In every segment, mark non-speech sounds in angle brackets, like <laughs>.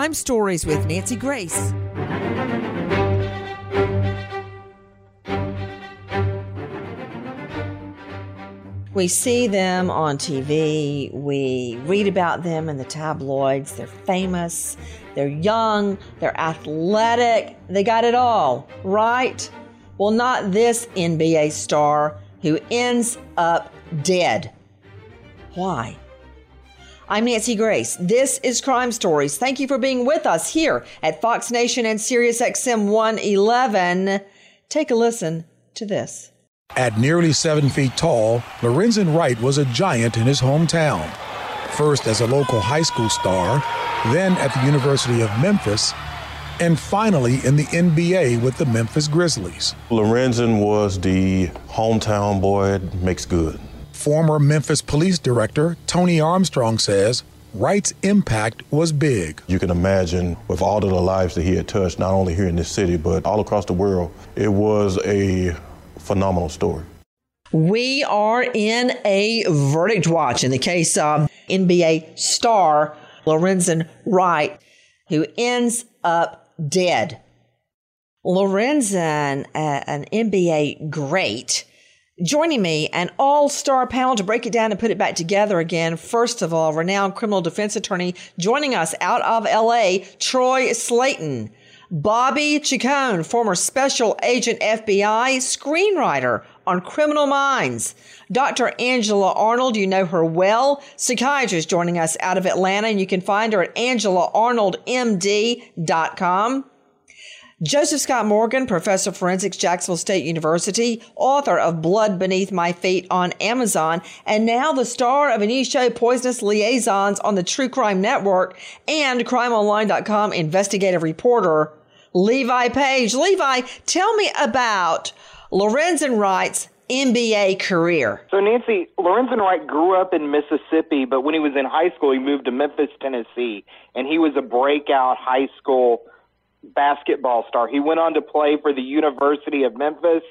Crime Stories with Nancy Grace. We see them on TV, we read about them in the tabloids. They're famous, they're young, they're athletic, they got it all, right? Well, not this NBA star who ends up dead. Why? I'm Nancy Grace. This is Crime Stories. Thank you for being with us here at Fox Nation and Sirius XM 111. Take a listen to this. At nearly seven feet tall, Lorenzen Wright was a giant in his hometown. First as a local high school star, then at the University of Memphis, and finally in the NBA with the Memphis Grizzlies. Lorenzen was the hometown boy, makes good. Former Memphis Police Director Tony Armstrong says Wright's impact was big. You can imagine with all of the lives that he had touched, not only here in this city, but all across the world, it was a phenomenal story. We are in a verdict watch in the case of NBA star Lorenzen Wright, who ends up dead. Lorenzen, uh, an NBA great, joining me, an all star panel to break it down and put it back together again. First of all, renowned criminal defense attorney joining us out of LA, Troy Slaten. Bobby Chacon, former special agent FBI, screenwriter on Criminal Minds. Dr. Angela Arnold, you know her well, psychiatrist joining us out of Atlanta, and you can find her at angelaarnoldmd.com. Joseph Scott Morgan, professor of forensics, Jacksonville State University, author of Blood Beneath My Feet on Amazon, and now the star of a new show, Poisonous Liaisons, on the True Crime Network, and CrimeOnline.com investigative reporter, Levi Page. Levi, tell me about Lorenzen Wright's NBA career. So, Nancy, Lorenzen Wright grew up in Mississippi, but when he was in high school, he moved to Memphis, Tennessee, and he was a breakout high school basketball star. He went on to play for the University of Memphis.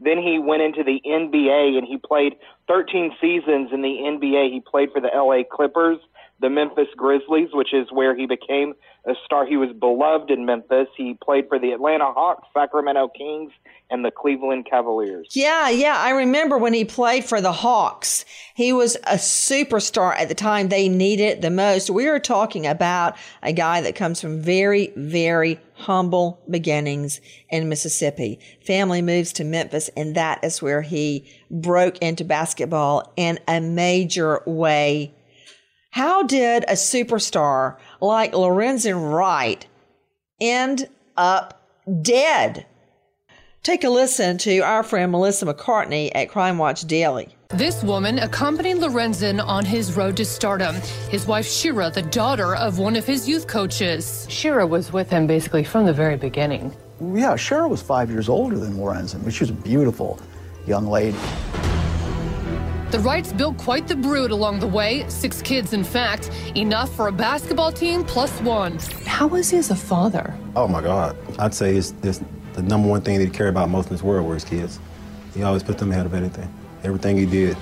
Then he went into the NBA and he played 13 seasons in the NBA. He played for the LA Clippers, the Memphis Grizzlies, which is where he became a star. He was beloved in Memphis. He played for the Atlanta Hawks, Sacramento Kings, and the Cleveland Cavaliers. Yeah, yeah. I remember when he played for the Hawks. He was a superstar at the time they needed it the most. We are talking about a guy that comes from very, very humble beginnings in Mississippi. Family moves to Memphis, and that is where he broke into basketball in a major way. How did a superstar like Lorenzen Wright end up dead? Take a listen to our friend Melissa McCartney at Crime Watch Daily. This woman accompanied Lorenzen on his road to stardom. His wife Sherra, the daughter of one of his youth coaches. Sherra was with him basically from the very beginning. Yeah, Sherra was five years older than Lorenzen, but she was beautiful young lady. The Wrights built quite the brood along the way, six kids, in fact, enough for a basketball team plus one. How was he as a father? Oh my God. I'd say it's, it's the number one thing that he cared about most in this world were his kids. He always put them ahead of anything, everything he did.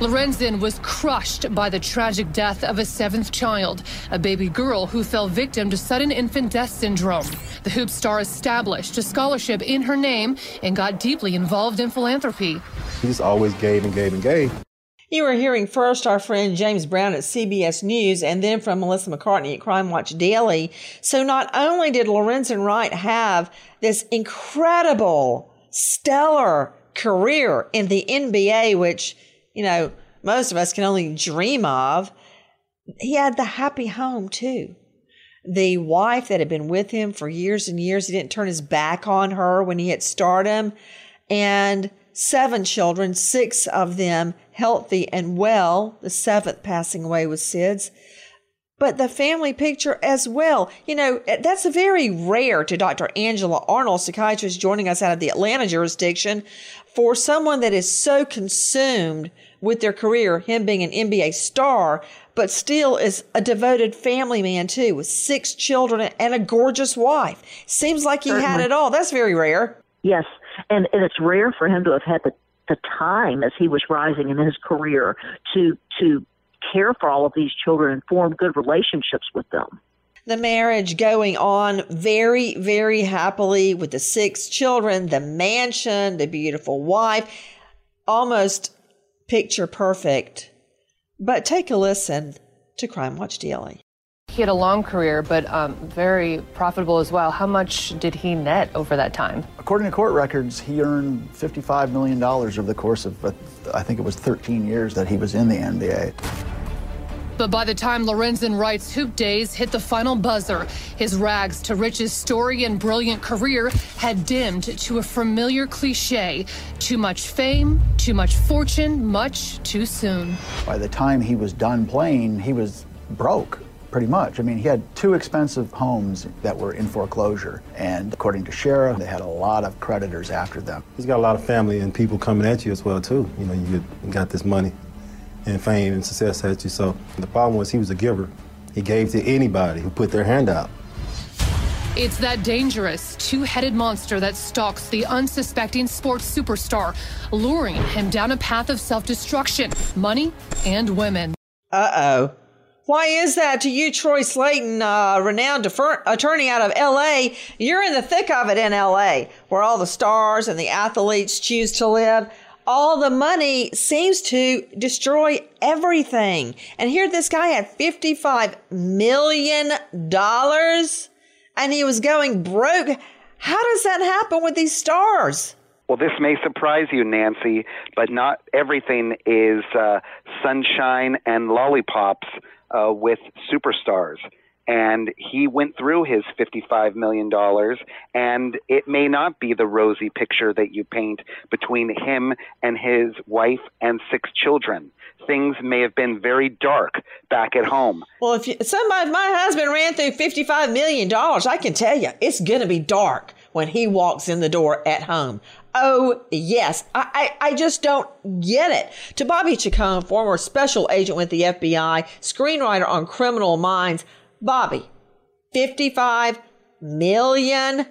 Lorenzen was crushed by the tragic death of a seventh child, a baby girl who fell victim to sudden infant death syndrome. The hoop star established a scholarship in her name and got deeply involved in philanthropy. He just always gave and gave and gave. You were hearing first our friend James Brown at CBS News and then from Melissa McCartney at Crime Watch Daily. So not only did Lorenzen Wright have this incredible, stellar career in the NBA, which you know, most of us can only dream of. He had the happy home too. The wife that had been with him for years and years, he didn't turn his back on her when he hit stardom. And seven children, six of them healthy and well, the seventh passing away with SIDS. But the family picture as well. You know, that's very rare to Dr. Angela Arnold, psychiatrist joining us out of the Atlanta jurisdiction, for someone that is so consumed with their career, him being an NBA star, but still is a devoted family man too, with six children and a gorgeous wife. Seems like he Certainly. had it all. That's very rare. Yes, and, and it's rare for him to have had the, the time as he was rising in his career to to care for all of these children and form good relationships with them. the marriage going on very, very happily with the six children, the mansion, the beautiful wife, almost picture perfect. But take a listen to Crime Watch Daily. He had a long career, but um, very profitable as well. How much did he net over that time? According to court records, he earned $55 million over the course of, uh, I think it was 13 years that he was in the NBA. But by the time Lorenzen Wright's hoop days hit the final buzzer, his rags to riches story and brilliant career had dimmed to a familiar cliche too much fame, too much fortune, much too soon. By the time he was done playing, he was broke pretty much. I mean, he had two expensive homes that were in foreclosure, and according to sheriff, they had a lot of creditors after them. He's got a lot of family and people coming at you as well too. You know, you got this money and fame and success at you. So the problem was he was a giver. He gave to anybody who put their hand out. It's that dangerous, two headed monster that stalks the unsuspecting sports superstar, luring him down a path of self destruction, money, and women. Uh oh. Why is that to you, Troy Slaten, uh, renowned defer- attorney out of LA? You're in the thick of it in LA, where all the stars and the athletes choose to live. All the money seems to destroy everything. And here this guy had $55 million and he was going broke. How does that happen with these stars? Well, this may surprise you, Nancy, but not everything is uh, sunshine and lollipops uh, with superstars. And he went through his $55 million, and it may not be the rosy picture that you paint between him and his wife and six children. Things may have been very dark back at home. Well, if you, somebody, my husband ran through $55 million, I can tell you, it's going to be dark when he walks in the door at home. Oh, yes. I, I, I, just don't get it. To Bobby Chacon, former special agent with the FBI, screenwriter on Criminal Minds, Bobby, $55 million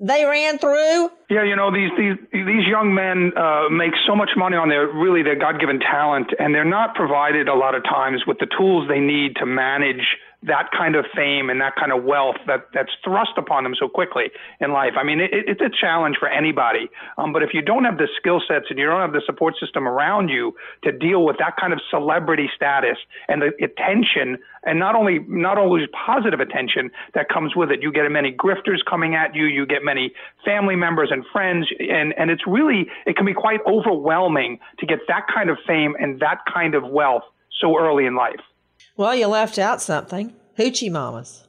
they ran through? Yeah, you know these these these young men uh, make so much money on their really their God given talent, and they're not provided a lot of times with the tools they need to manage that kind of fame and that kind of wealth that that's thrust upon them so quickly in life. I mean, it, it's a challenge for anybody. Um, but if you don't have the skill sets and you don't have the support system around you to deal with that kind of celebrity status and the attention, and not only not always positive attention that comes with it, you get many grifters coming at you, you get many family members and friends, and and it's really it can be quite overwhelming to get that kind of fame and that kind of wealth so early in life. Well, you left out something hoochie mamas.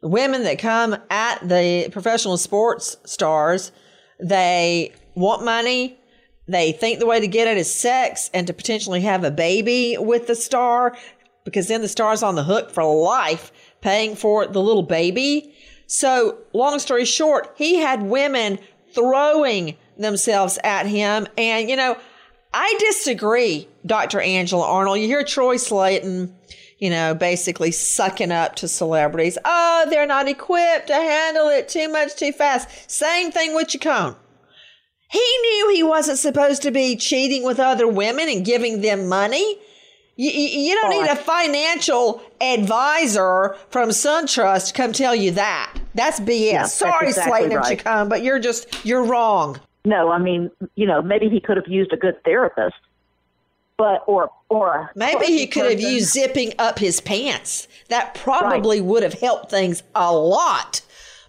The women that come at the professional sports stars, they want money. They think the way to get it is sex and to potentially have a baby with the star because then the star's on the hook for life paying for the little baby. So, long story short, he had women throwing themselves at him. And, you know, I disagree, Dr. Angela Arnold. You hear Troy Slaten, you know, basically sucking up to celebrities. Oh, they're not equipped to handle it too much too fast. Same thing with Chacon. He knew he wasn't supposed to be cheating with other women and giving them money. You, you don't oh, need a financial advisor from SunTrust to come tell you that. That's BS. Yeah, Sorry, exactly Slaten right. and Chacon, but you're just, you're wrong. No, I mean, you know, maybe he could have used a good therapist, but or or maybe he could person. have used zipping up his pants. That probably right. would have helped things a lot.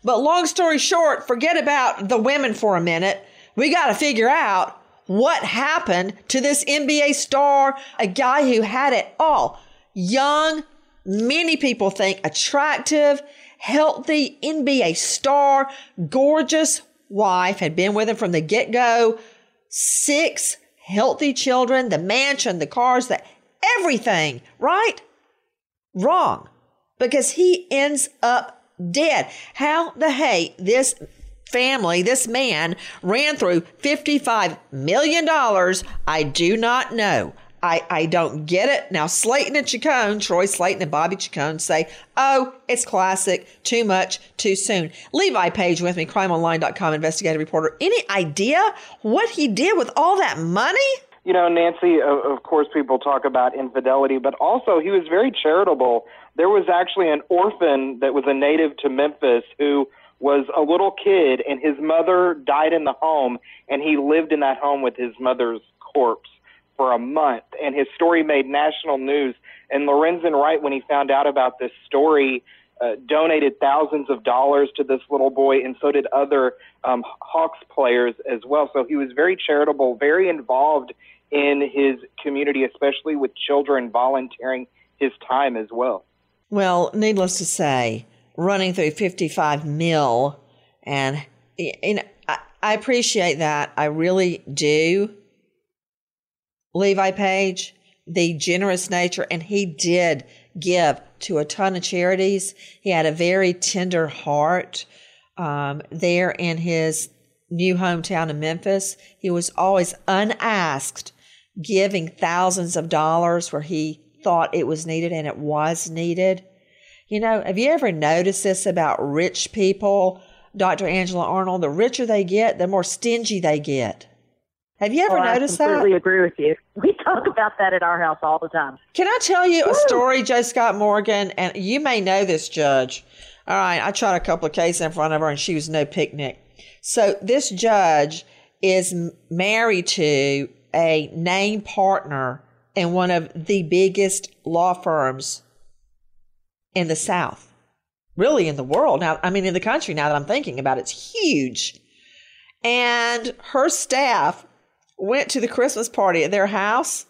But long story short, forget about the women for a minute. We got to figure out what happened to this NBA star, a guy who had it all. Young, many people think attractive, healthy NBA star, gorgeous, wife had been with him from the get go. Six healthy children, the mansion, the cars, the everything, right? Wrong. Because he ends up dead. How the hey this family, this man ran through $55 million, I do not know. I, I don't get it. Now, Slaten and Chacon, Troy Slaten and Bobby Chacon say, oh, it's classic, too much, too soon. Levi Page with me, crimeonline.com investigative reporter. Any idea what he did with all that money? you know, Nancy, of, of course, people talk about infidelity, but also he was very charitable. There was actually an orphan that was a native to Memphis who was a little kid, and his mother died in the home, and he lived in that home with his mother's corpse for a month. And his story made national news. And Lorenzen Wright, when he found out about this story, uh, donated thousands of dollars to this little boy, and so did other um, Hawks players as well. So he was very charitable, very involved in his community, especially with children volunteering his time as well. Well, needless to say, running through 55 mil, and know, I, I appreciate that. I really do. Levi Page, the generous nature, and he did give to a ton of charities. He had a very tender heart um, there in his new hometown of Memphis. He was always unasked giving thousands of dollars where he thought it was needed and it was needed. You know, have you ever noticed this about rich people, Dr. Angela Arnold? The richer they get, the more stingy they get. Have you ever oh, noticed I completely that? agree with you. <laughs> We talk about that at our house all the time. Can I tell you a story, Joe Scott Morgan? And you may know this judge. All right, I tried a couple of cases in front of her, and she was no picnic. So this judge is married to a named partner in one of the biggest law firms in the South, really in the world. Now, I mean, in the country, now that I'm thinking about it, it's huge. And her staff went to the Christmas party at their house.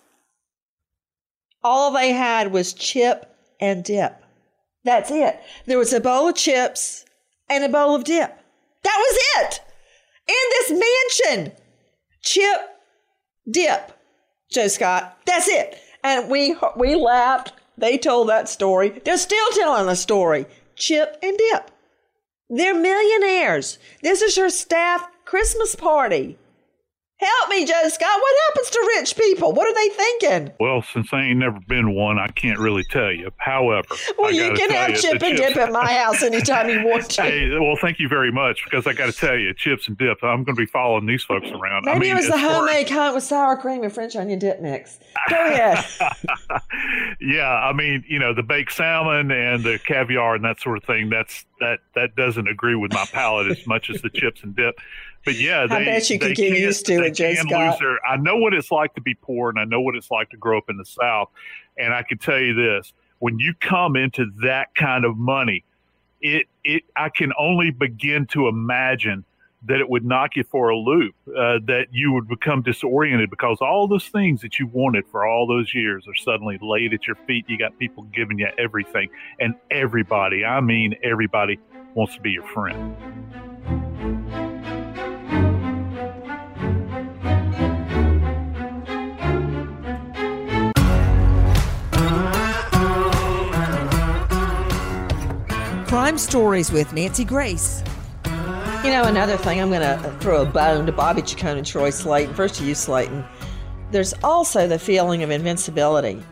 All they had was chip and dip. That's it. There was a bowl of chips and a bowl of dip. That was it. In this mansion. Chip, dip. Joe Scott. That's it. And we we laughed. They told that story. They're still telling the story. Chip and dip. They're millionaires. This is your staff Christmas party. Help me, Joe Scott. What happens to rich people? What are they thinking? Well, since I ain't never been one, I can't really tell you. However, well, I you can have you, chip and dip at my house anytime you want to. Hey, well, thank you very much because I got to tell you, chips and dip. I'm going to be following these folks around. Maybe I mean, it was the homemade kind with sour cream and French onion dip mix. Go ahead. <laughs> yeah, I mean, you know, the baked salmon and the caviar and that sort of thing. That's that that doesn't agree with my palate as much as the chips and dip. But yeah, I they, bet you could get used to it, can Scott. their- I know what it's like to be poor, and I know what it's like to grow up in the South. And I can tell you this: when you come into that kind of money, it it I can only begin to imagine that it would knock you for a loop, uh, that you would become disoriented because all those things that you wanted for all those years are suddenly laid at your feet. You got people giving you everything, and everybody, I mean everybody, wants to be your friend. Crime Stories with Nancy Grace. You know, another thing, I'm going to throw a bone to Bobby Chacon and Troy Slaten. First to you, Slaten. There's also the feeling of invincibility.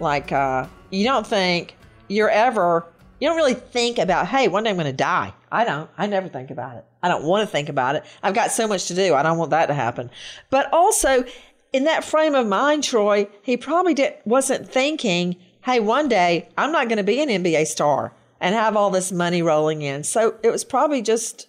Like, uh, you don't think you're ever, you don't really think about, hey, one day I'm going to die. I don't. I never think about it. I don't want to think about it. I've got so much to do. I don't want that to happen. But also, in that frame of mind, Troy, he probably did, wasn't thinking, hey, one day I'm not going to be an NBA star and have all this money rolling in. So it was probably just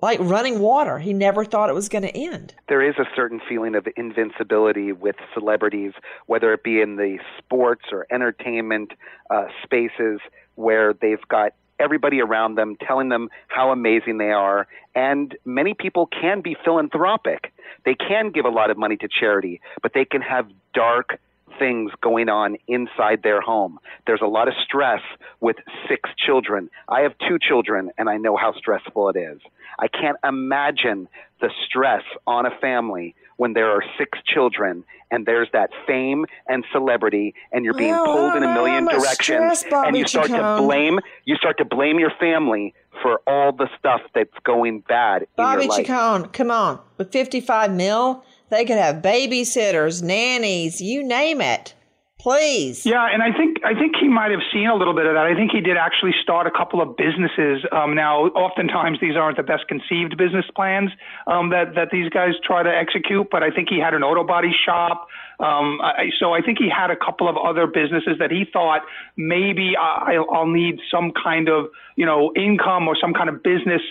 like running water. He never thought it was going to end. there is a certain feeling of invincibility with celebrities, whether it be in the sports or entertainment uh, spaces where they've got everybody around them telling them how amazing they are. And many people can be philanthropic. They can give a lot of money to charity, but they can have dark things going on inside their home. There's a lot of stress with six children. I have two children and I know how stressful it is. I can't imagine the stress on a family when there are six children and there's that fame and celebrity and you're being Well, pulled in a million directions and you start to blame you start to blame your family for all the stuff that's going bad in Bobby your life. Chacon, come on. With 55 mil, they could have babysitters, nannies, you name it. Please. Yeah, and I think I think he might have seen a little bit of that. I think he did actually start a couple of businesses. Um, now, oftentimes these aren't the best conceived business plans um, that that these guys try to execute, but I think he had an auto body shop. Um, I, so I think he had a couple of other businesses that he thought maybe I, I'll need some kind of you know income or some kind of business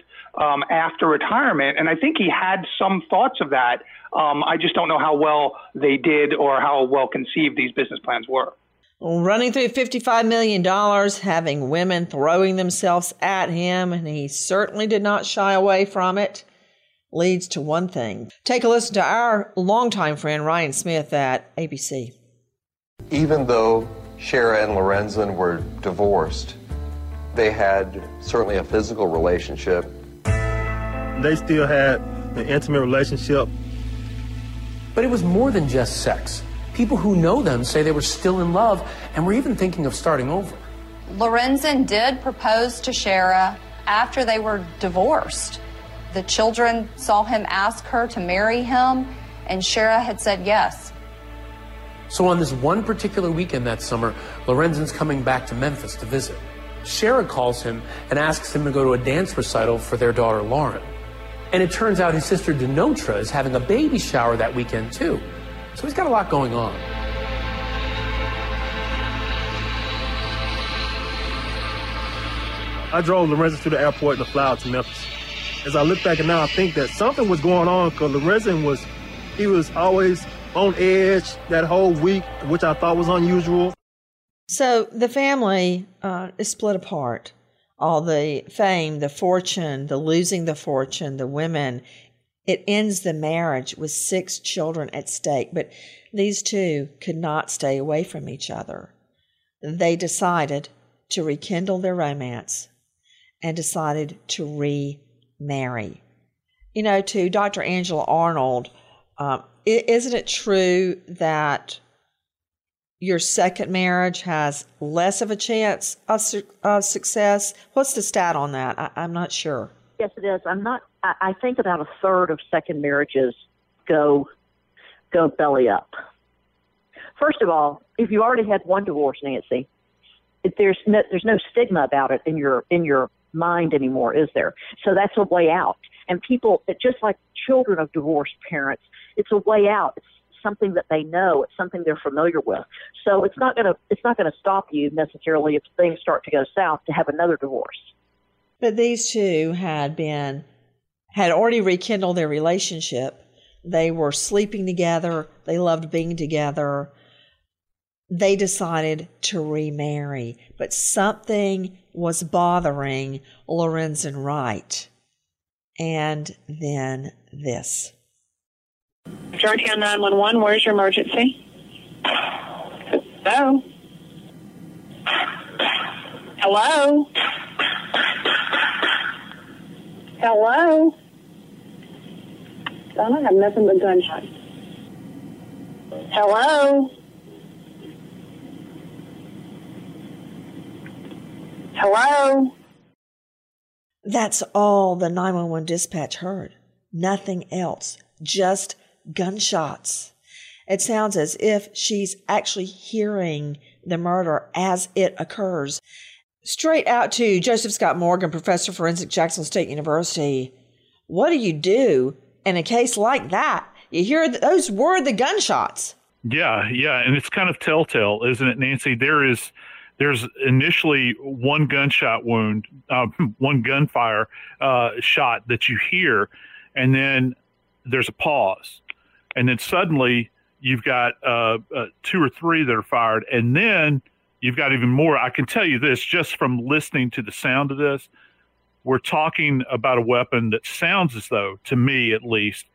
um, after retirement, and I think he had some thoughts of that. Um, I just don't know how well they did or how well conceived these business plans were. Running through $55 million, having women throwing themselves at him, and he certainly did not shy away from it, leads to one thing. Take a listen to our longtime friend Ryan Smith at ABC. Even though Sherra and Lorenzen were divorced, they had certainly a physical relationship. They still had an intimate relationship but it was more than just sex. People who know them say they were still in love and were even thinking of starting over. Lorenzen did propose to Sherra after they were divorced. The children saw him ask her to marry him, and Sherra had said yes. So on this one particular weekend that summer, Lorenzen's coming back to Memphis to visit. Sherra calls him and asks him to go to a dance recital for their daughter Lauren. And it turns out his sister Denotra is having a baby shower that weekend too. So he's got a lot going on. I drove Lorenzen to the airport and fly out to Memphis. As I look back and now, I think that something was going on because Lorenzen was, he was always on edge that whole week, which I thought was unusual. So the family uh, is split apart all the fame, the fortune, the losing the fortune, the women. It ends the marriage with six children at stake, but these two could not stay away from each other. They decided to rekindle their romance and decided to remarry. You know, to Dr. Angela Arnold, um, isn't it true that your second marriage has less of a chance of, su- of success? What's the stat on that? I, am not sure. Yes, it is. I'm not. I, I think about a third of second marriages go go belly up. First of all, if you already had one divorce, Nancy, there's no, there's no stigma about it in your in your mind anymore, is there? So that's a way out. And people, just like children of divorced parents, it's a way out. It's something that they know. It's something they're familiar with. So it's not gonna it's not gonna stop you necessarily if things start to go south to have another divorce. But these two had been had already rekindled their relationship. They were sleeping together. They loved being together. They decided to remarry, but something was bothering Lorenzen Wright. And then this. Germantown 911, where's your emergency? Hello? Hello? Hello? I don't have nothing but gunshots. Hello? Hello? That's all the 911 dispatch heard. Nothing else. Just gunshots. It sounds as if she's actually hearing the murder as it occurs. Straight out to Joseph Scott Morgan, professor of forensic Jackson State University. What do you do in a case like that? You hear those were the gunshots. Yeah, yeah, and it's kind of telltale, isn't it, Nancy? There is there's initially one gunshot wound, uh, <laughs> one gunfire uh, shot that you hear, and then there's a pause and then suddenly you've got uh, uh, two or three that are fired, and then you've got even more. I can tell you this just from listening to the sound of this. We're talking about a weapon that sounds as though, to me at least,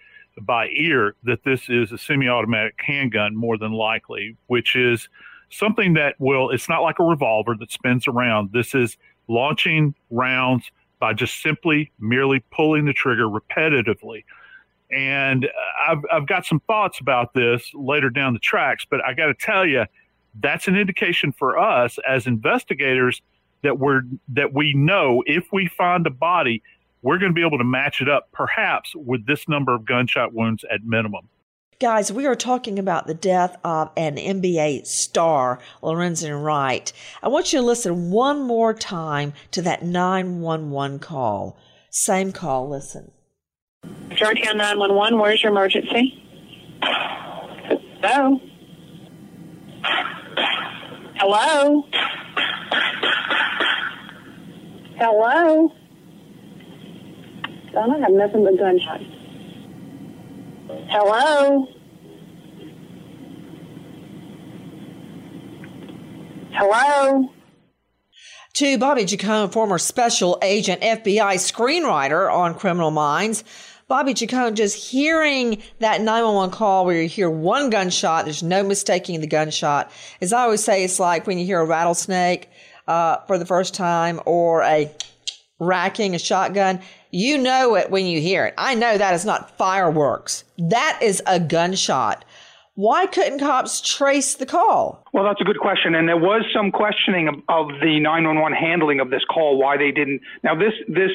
by ear, that this is a semi automatic handgun more than likely, which is something that will, it's not like a revolver that spins around. This is launching rounds by just simply merely pulling the trigger repetitively. And I've, I've got some thoughts about this later down the tracks, but I got to tell you, that's an indication for us as investigators that we're that we know if we find a body, we're going to be able to match it up perhaps with this number of gunshot wounds at minimum. Guys, we are talking about the death of an NBA star, Lorenzen Wright. I want you to listen one more time to that 911 call. Same call, listen. Germantown 911, where's your emergency? Hello? Hello? Hello? Son, I have nothing but gunshots. Hello? Hello? To Bobby Chacon, former special agent FBI screenwriter on Criminal Minds. Bobby Chacon, just hearing that 911 call where you hear one gunshot, there's no mistaking the gunshot. As I always say, it's like when you hear a rattlesnake uh, for the first time or a racking, a shotgun. You know it when you hear it. I know that is not fireworks. That is a gunshot. Why couldn't cops trace the call? Well, that's a good question, and there was some questioning of, of the 911 handling of this call. Why they didn't? Now, this this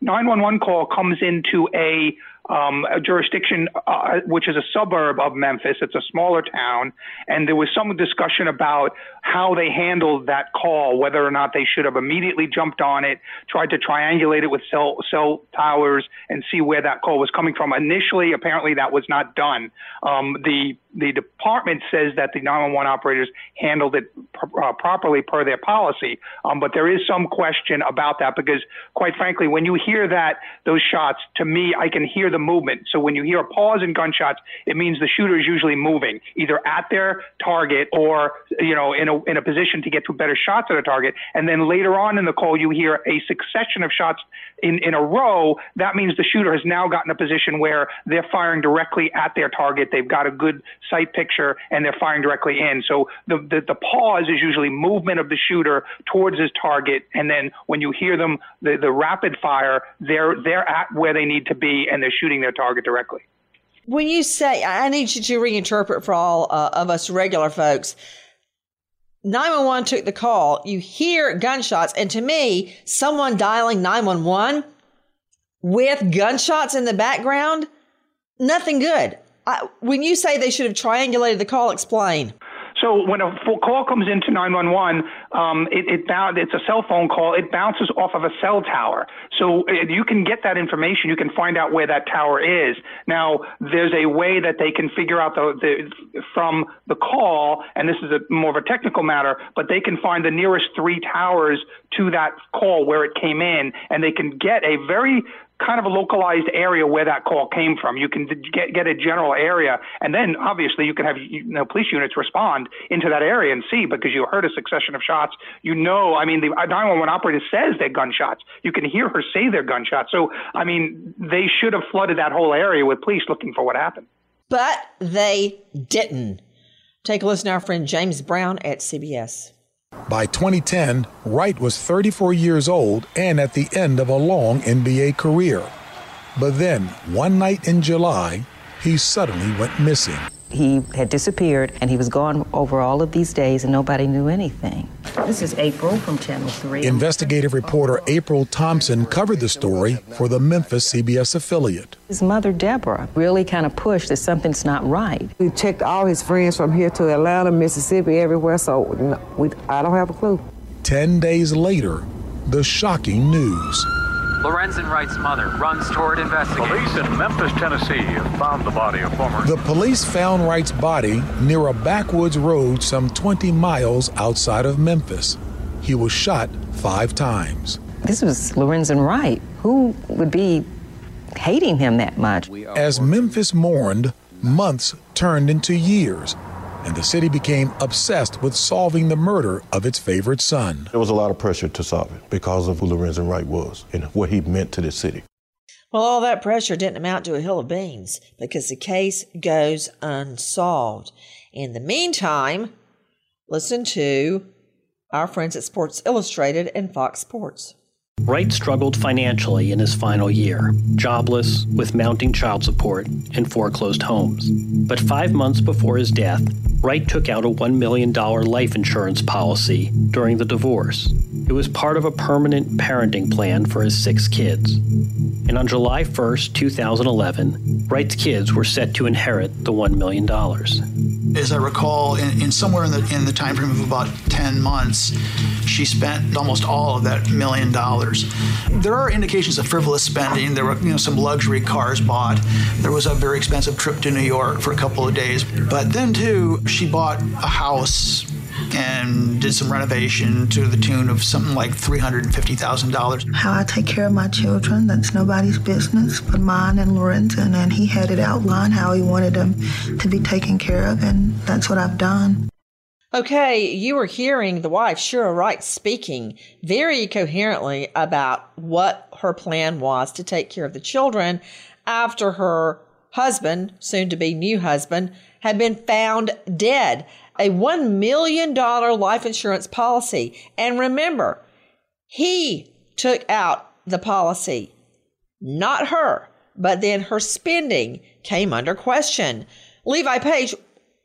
911 call comes into a um, a jurisdiction uh, which is a suburb of Memphis. It's a smaller town, and there was some discussion about how they handled that call, whether or not they should have immediately jumped on it, tried to triangulate it with cell cell towers, and see where that call was coming from. Initially, apparently, that was not done. Um, the the department says that the 911 operators handled it uh, properly per their policy, um, but there is some question about that because, quite frankly, when you hear that those shots, to me, I can hear the movement. So when you hear a pause in gunshots, it means the shooter is usually moving, either at their target or you know in a in a position to get to better shots at a target. And then later on in the call, you hear a succession of shots in in a row. That means the shooter has now gotten a position where they're firing directly at their target. They've got a good sight picture and they're firing directly in. So the, the, the pause is usually movement of the shooter towards his target. And then when you hear them, the, the rapid fire, they're, they're at where they need to be and they're shooting their target directly. When you say, I need you to reinterpret for all uh, of us regular folks, 911 took the call, you hear gunshots, and to me, someone dialing 911 with gunshots in the background, nothing good. When you say they should have triangulated the call, explain. So when a call comes into 911, um, it, it it's a cell phone call. It bounces off of a cell tower. So uh, you can get that information. You can find out where that tower is. Now, there's a way that they can figure out the, the from the call, and this is a more of a technical matter, but they can find the nearest three towers to that call where it came in, and they can get a very kind of a localized area where that call came from. You can get get a general area, and then obviously you can have you know police units respond into that area and see because you heard a succession of shots. You know, I mean, the uh, 911 operator says they're gunshots. You can hear her say they're gunshots. So I mean, they should have flooded that whole area with police looking for what happened. But they didn't. Take a listen to our friend James Brown at CBS. By 2010, Wright was 34 years old and at the end of a long NBA career. But then, one night in July, he suddenly went missing. He had disappeared and he was gone over all of these days and nobody knew anything. This is April from Channel 3. Investigative reporter April Thompson covered the story for the Memphis CBS affiliate. His mother, Deborah, really kind of pushed that something's not right. We checked all his friends from here to Atlanta, Mississippi, everywhere, so we, I don't have a clue. Ten days later, the shocking news. Lorenzen Wright's mother runs toward investigation. Police in Memphis, Tennessee have found the body of former. The police found Wright's body near a backwoods road some 20 miles outside of Memphis. He was shot five times. This was Lorenzen Wright. Who would be hating him that much? As Memphis mourned, months turned into years and the city became obsessed with solving the murder of its favorite son. There was a lot of pressure to solve it because of who Lorenzen Wright was and what he meant to the city. Well, all that pressure didn't amount to a hill of beans because the case goes unsolved. In the meantime, listen to our friends at Sports Illustrated and Fox Sports. Wright struggled financially in his final year, jobless, with mounting child support, and foreclosed homes. But five months before his death, Wright took out a $1 million life insurance policy during the divorce. It was part of a permanent parenting plan for his six kids. and on July 1st, 2011, Wright's kids were set to inherit the $1 million. As I recall, in, in somewhere in the in the time frame of about 10 months, she spent almost all of that million dollars. There are indications of frivolous spending. There were you know some luxury cars bought. There was a very expensive trip to New York for a couple of days. But then too, she bought a house and did some renovation to the tune of something like $350,000. How I take care of my children, that's nobody's business but mine and Lorenzen. And he had it outlined how he wanted them to be taken care of, and that's what I've done. Okay, you were hearing the wife, Sherra Wright, speaking very coherently about what her plan was to take care of the children after her husband, soon to be new husband, had been found dead a $1 million life insurance policy. And remember, he took out the policy, not her, but then her spending came under question. Levi Page,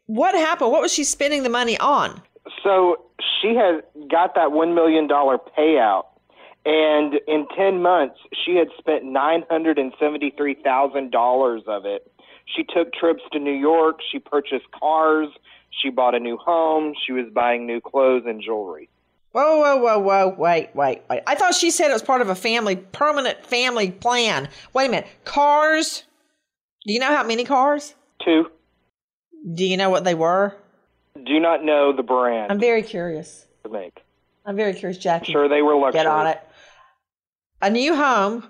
what happened? What was she spending the money on? So she had got that $1 million payout. And in 10 months, she had spent $973,000 of it. She took trips to New York. She purchased cars. She bought a new home. She was buying new clothes and jewelry. Whoa, whoa, whoa, whoa, wait, wait, wait. I thought she said it was part of a family, permanent family plan. Wait a minute. Cars? Do you know how many cars? Two. Do you know what they were? Do not know the brand. I'm very curious. To make. I'm very curious, Jackie. Sure, they were luxury. Get on it. A new home,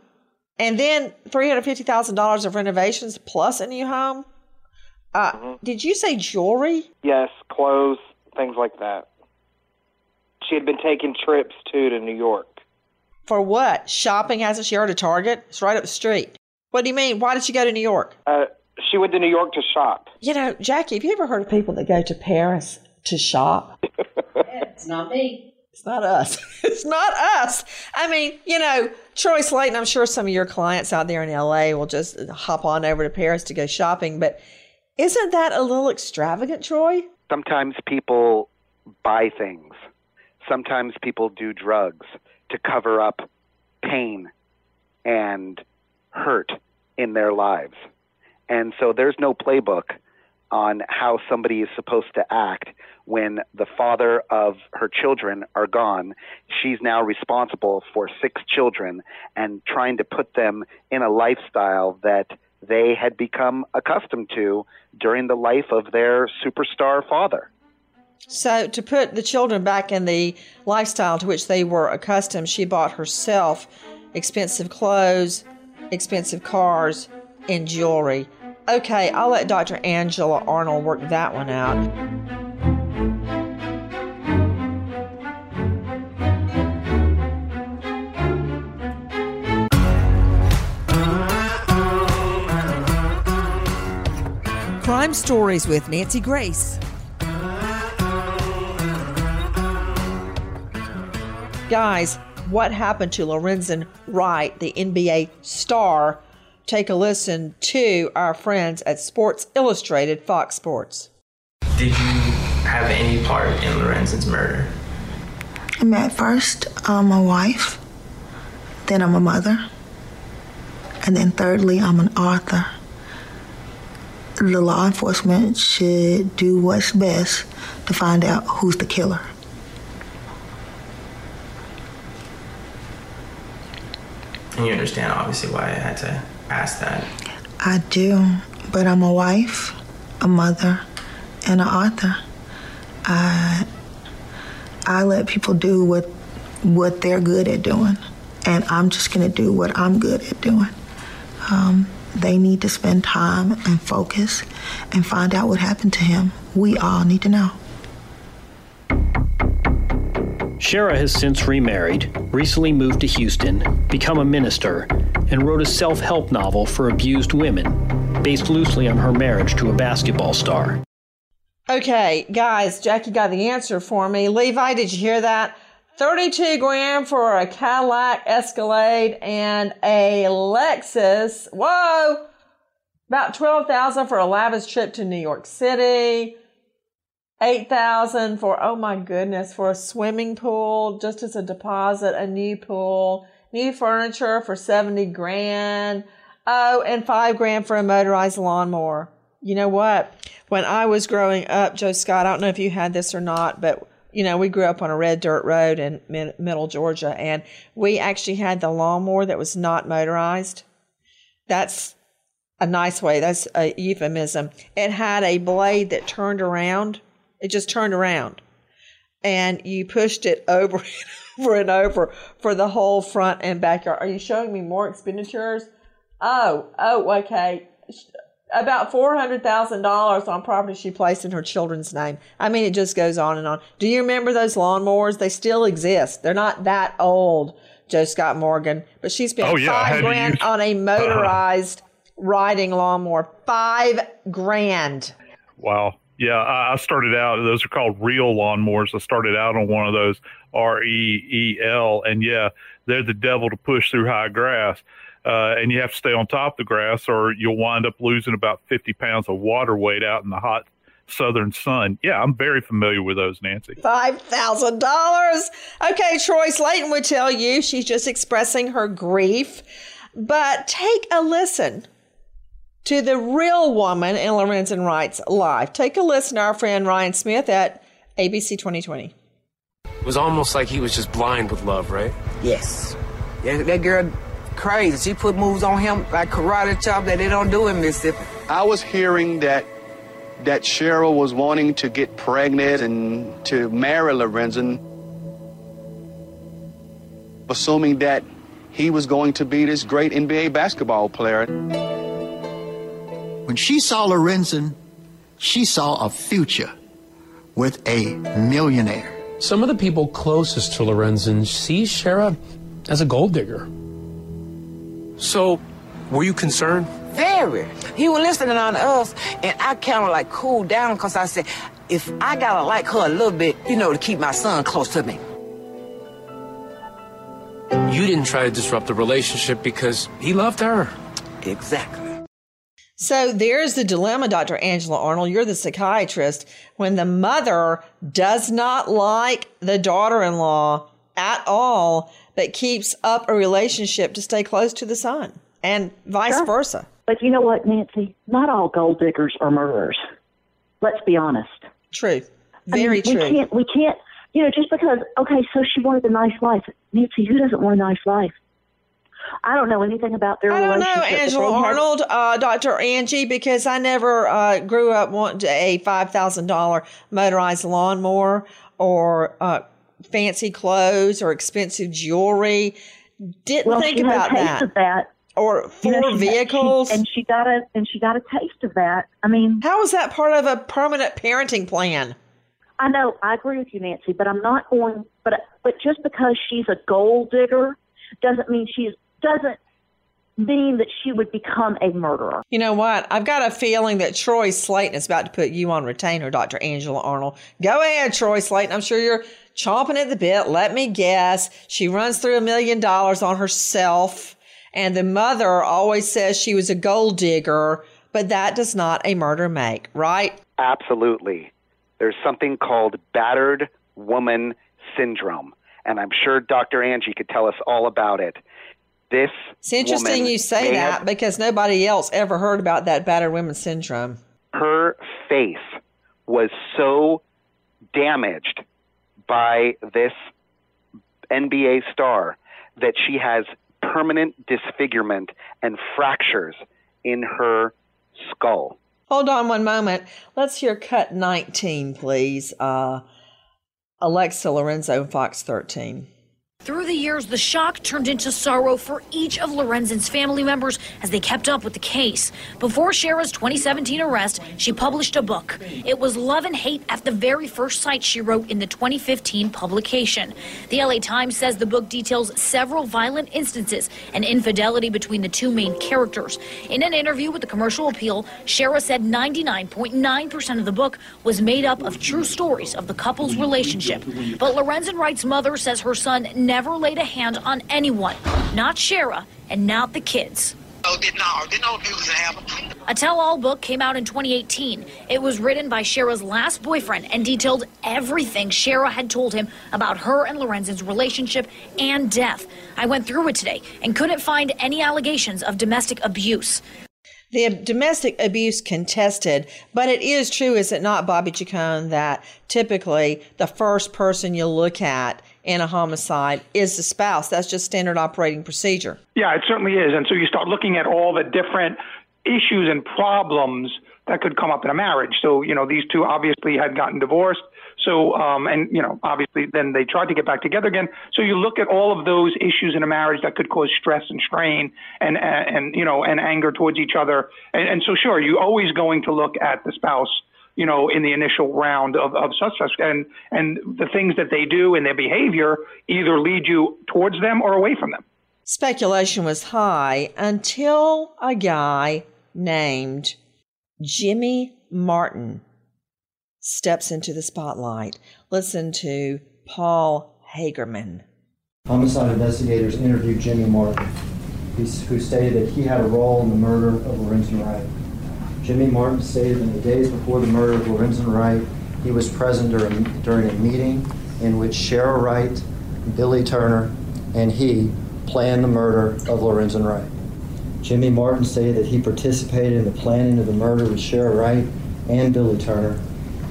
and then $350,000 of renovations plus a new home? Uh, mm-hmm. Did you say jewelry? Yes, clothes, things like that. She had been taking trips too to New York. For what? Shopping? Hasn't she heard of Target? It's right up the street. What do you mean? Why did she go to New York? Uh, she went to New York to shop. You know, Jackie, have you ever heard of people that go to Paris to shop? <laughs> it's not me. It's not us. <laughs> it's not us. I mean, you know, Troy Slaten, I'm sure some of your clients out there in LA will just hop on over to Paris to go shopping, but isn't that a little extravagant, Troy? Sometimes people buy things. Sometimes people do drugs to cover up pain and hurt in their lives. And so there's no playbook on how somebody is supposed to act when the father of her children are gone. She's now responsible for six children and trying to put them in a lifestyle that they had become accustomed to during the life of their superstar father. So, to put the children back in the lifestyle to which they were accustomed, she bought herself expensive clothes, expensive cars, and jewelry. Okay, I'll let Dr. Angela Arnold work that one out. Crime Stories with Nancy Grace. Guys, what happened to Lorenzen Wright, the NBA star? Take a listen to our friends at Sports Illustrated Fox Sports. Did you have any part in Lorenzen's murder? I'm at first I'm a wife, then I'm a mother, and then thirdly I'm an author the law enforcement should do what's best to find out who's the killer. And you understand, obviously, why I had to ask that. I do, but I'm a wife, a mother, and an author. I I let people do what what they're good at doing, and I'm just gonna do what I'm good at doing. Um, they need to spend time and focus and find out what happened to him. We all need to know. Sherra has since remarried, recently moved to Houston, become a minister, and wrote a self help novel for abused women, based loosely on her marriage to a basketball star. Okay, guys, Jackie got the answer for me. Levi, did you hear that? 32 grand for a Cadillac Escalade and a Lexus. Whoa! About 12,000 for a lavish trip to New York City. 8,000 for, oh my goodness, for a swimming pool, just as a deposit, a new pool. new furniture for 70 grand. Oh, and five grand for a motorized lawnmower. You know what? When I was growing up, Joe Scott, I don't know if you had this or not, but you know, we grew up on a red dirt road in mid- middle Georgia, and we actually had the lawnmower that was not motorized. That's a nice way. That's a euphemism. It had a blade that turned around. It just turned around, and you pushed it over <laughs> and over and over for the whole front and backyard. Are you showing me more expenditures? Oh, oh, okay. About four hundred thousand dollars on property she placed in her children's name. I mean, it just goes on and on. Do you remember those lawnmowers? They still exist. They're not that old, Joe Scott Morgan, but she spent Oh, yeah, five grand use- on a motorized riding lawnmower. Five grand. Wow. Yeah, I, started out. Those are called real lawnmowers. I started out on one of those R E E L, and yeah, they're the devil to push through high grass. Uh, and you have to stay on top of the grass, or you'll wind up losing about fifty pounds of water weight out in the hot southern sun. Yeah, I'm very familiar with those, Nancy. Five thousand dollars. Okay, Troy Slaten would tell you she's just expressing her grief. But take a listen to the real woman in Lorenzen Wright's life. Take a listen to our friend Ryan Smith at ABC 2020. It was almost like he was just blind with love, right? Yes. That, that girl crazy. She put moves on him like karate chop that they don't do in Mississippi. I was hearing that that Cheryl was wanting to get pregnant and to marry Lorenzen, assuming that he was going to be this great NBA basketball player. When she saw Lorenzen, she saw a future with a millionaire. Some of the people closest to Lorenzen see Sherra as a gold digger. So, were you concerned? Very. He was listening on us, and I kind of like cooled down because I said, if I gotta like her a little bit, you know, to keep my son close to me. You didn't try to disrupt the relationship because he loved her. Exactly. So there's the dilemma, Dr. Angela Arnold. You're the psychiatrist. When the mother does not like the daughter in law at all, but keeps up a relationship to stay close to the son, and vice Sure. versa. But you know what, Nancy? Not all gold diggers are murderers. Let's be honest. True. I mean, Very we can't. We can't. You know, just because. Okay, so she wanted a nice life. Nancy, who doesn't want a nice life? I don't know anything about their I don't know, Angela Arnold, uh, Dr. Angie, because I never uh, grew up wanting a $5,000 motorized lawnmower or uh, fancy clothes or expensive jewelry. Didn't well, think she about had a taste that. of that. Or You know, four she vehicles. and she got a and she got a taste of that. I mean, how is that part of a permanent parenting plan? I know I agree with you, Nancy, but I'm not going. But but just because she's a gold digger doesn't mean she's doesn't mean that she would become a murderer. You know what? I've got a feeling that Troy Slaten is about to put you on retainer, Dr. Angela Arnold. Go ahead, Troy Slaten. I'm sure you're chomping at the bit. Let me guess. She runs through a million dollars on herself, and the mother always says she was a gold digger, but that does not a murder make, right? Absolutely. There's something called battered woman syndrome, and I'm sure Dr. Angie could tell us all about it. This It's interesting you say that have- because nobody else ever heard about that battered women syndrome. her face was so damaged by this NBA star that she has permanent disfigurement and fractures in her skull. Hold on one moment. Let's hear cut 19, please. Uh, Alexa Lorenzo, Fox 13. Through the years, the shock turned into sorrow for each of Lorenzen's family members as they kept up with the case. Before Sherra's 2017 arrest, she published a book. It was Love and Hate at the very first sight she wrote in the 2015 publication. The LA Times says the book details several violent instances and infidelity between the two main characters. In an interview with the Commercial Appeal, Sherra said 99.9% of the book was made up of true stories of the couple's relationship. But Lorenzen Wright's mother says her son never laid a hand on anyone, not Sherra and not the kids. Oh, did no, didn't abuse happen. A tell all book came out in 2018. It was written by Sherra's last boyfriend and detailed everything Sherra had told him about her and Lorenzen's relationship and death. I went through it today and couldn't find any allegations of domestic abuse. The domestic abuse contested, but it is true, is it not, Bobby Chacon, that typically the first person you look at in a homicide is the spouse. That's just standard operating procedure. Yeah, it certainly is. And so you start looking at all the different issues and problems that could come up in a marriage. So, you know, these two obviously had gotten divorced. So, um, and, you know, obviously then they tried to get back together again. So you look at all of those issues in a marriage that could cause stress and strain and, and, and you know, and anger towards each other. And, and so, sure, you're always going to look at the spouse you know, in the initial round of, of suspects. And, and the things that they do and their behavior either lead you towards them or away from them. Speculation was high until a guy named Jimmy Martin steps into the spotlight. Listen to Paul Hagerman. Homicide investigators interviewed Jimmy Martin, who stated that he had a role in the murder of Lorenzen Wright. Jimmy Martin stated in the days before the murder of Lorenzen Wright, he was present during, during a meeting in which Sherra Wright, Billy Turner, and he planned the murder of Lorenzen Wright. Jimmy Martin stated that he participated in the planning of the murder with Sherra Wright and Billy Turner,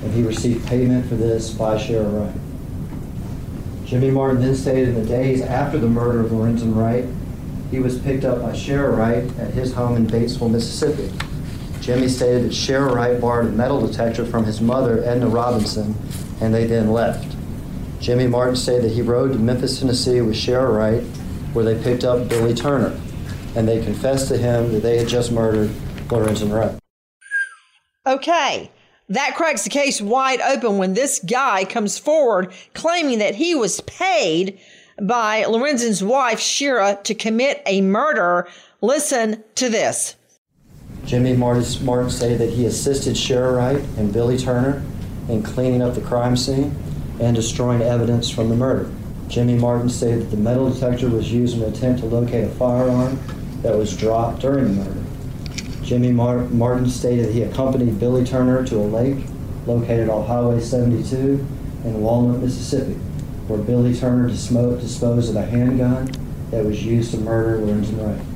and he received payment for this by Sherra Wright. Jimmy Martin then stated in the days after the murder of Lorenzen Wright, he was picked up by Sherra Wright at his home in Batesville, Mississippi. Jimmy stated that Sherra Wright borrowed a metal detector from his mother, Edna Robinson, and they then left. Jimmy Martin stated that he rode to Memphis, Tennessee with Sherra Wright, where they picked up Billy Turner, and they confessed to him that they had just murdered Lorenzen Wright. Okay, that cracks the case wide open when this guy comes forward claiming that he was paid by Lorenzen's wife, Sherra, to commit a murder. Listen to this. Jimmy Martin, stated that he assisted Sherra Wright and Billy Turner in cleaning up the crime scene and destroying evidence from the murder. Jimmy Martin stated that the metal detector was used in an attempt to locate a firearm that was dropped during the murder. Jimmy Mar- Martin stated that he accompanied Billy Turner to a lake located on Highway 72 in Walnut, Mississippi, where Billy Turner disposed of a handgun that was used to murder Lorenzen Wright.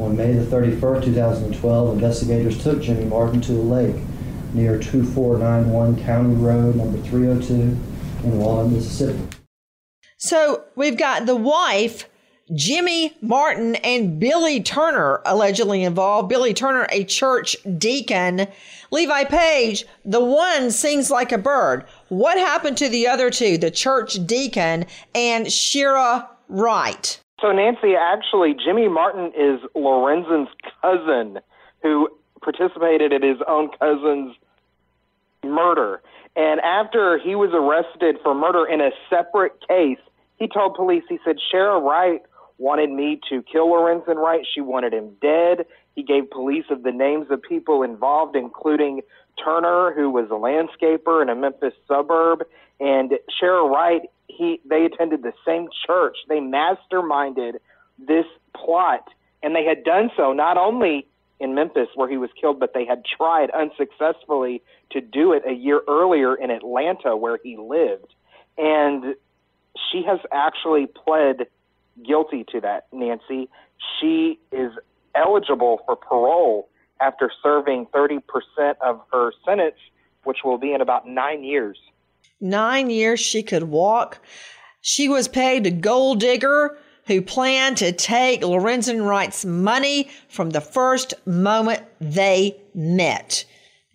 On May the 31st, 2012, investigators took Jimmy Martin to a lake near 2491 County Road number 302 in Walnut, Mississippi. So we've got the wife, Jimmy Martin, and Billy Turner allegedly involved. Billy Turner, a church deacon. Levi Page, the one sings like a bird. What happened to the other two, the church deacon and Sherra Wright? So, Nancy, actually, Jimmy Martin is Lorenzen's cousin who participated in his own cousin's murder. And after he was arrested for murder in a separate case, he told police, he said, Sherra Wright wanted me to kill Lorenzen Wright. She wanted him dead. He gave police of the names of people involved, including Turner, who was a landscaper in a Memphis suburb, and Sherra Wright he they attended the same church. They masterminded this plot, and they had done so not only in Memphis where he was killed, but they had tried unsuccessfully to do it a year earlier in Atlanta where he lived. And she has actually pled guilty to that, Nancy. She is eligible for parole after serving 30% of her sentence, which will be in about nine years nine years she could walk. She was paid a gold digger who planned to take Lorenzen Wright's money from the first moment they met.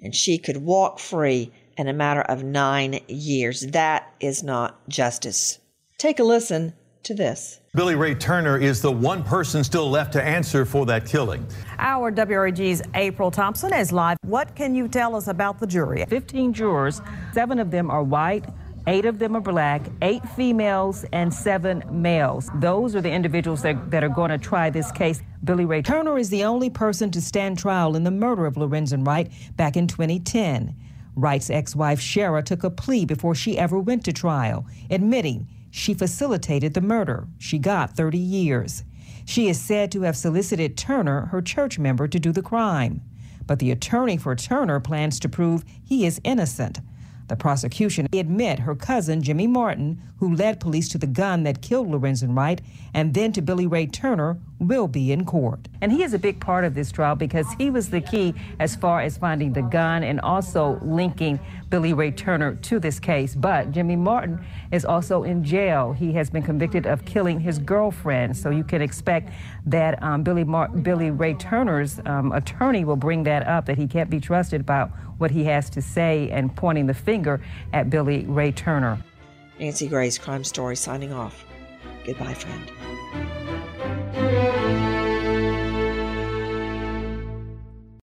And she could walk free in a matter of nine years. That is not justice. Take a listen to this. Billy Ray Turner is the one person still left to answer for that killing. Our WREG's April Thompson is live. What can you tell us about the jury? 15 jurors, seven of them are white. Eight of them are black, eight females, and seven males. Those are the individuals that, that are going to try this case. Billy Ray Turner is the only person to stand trial in the murder of Lorenzen Wright back in 2010. Wright's ex wife, Sherra, took a plea before she ever went to trial, admitting she facilitated the murder. She got 30 years. She is said to have solicited Turner, her church member, to do the crime. But the attorney for Turner plans to prove he is innocent. The prosecution admit her cousin, Jimmy Martin, who led police to the gun that killed Lorenzen Wright, and then to Billy Ray Turner, will be in court. And he is a big part of this trial because he was the key as far as finding the gun and also linking Billy Ray Turner to this case. But Jimmy Martin is also in jail. He has been convicted of killing his girlfriend. So you can expect that um, Billy, Mar- Billy Ray Turner's um, attorney will bring that up, that he can't be trusted about what he has to say and pointing the finger at Billy Ray Turner. Nancy Grace Crime Story signing off. Goodbye, friend.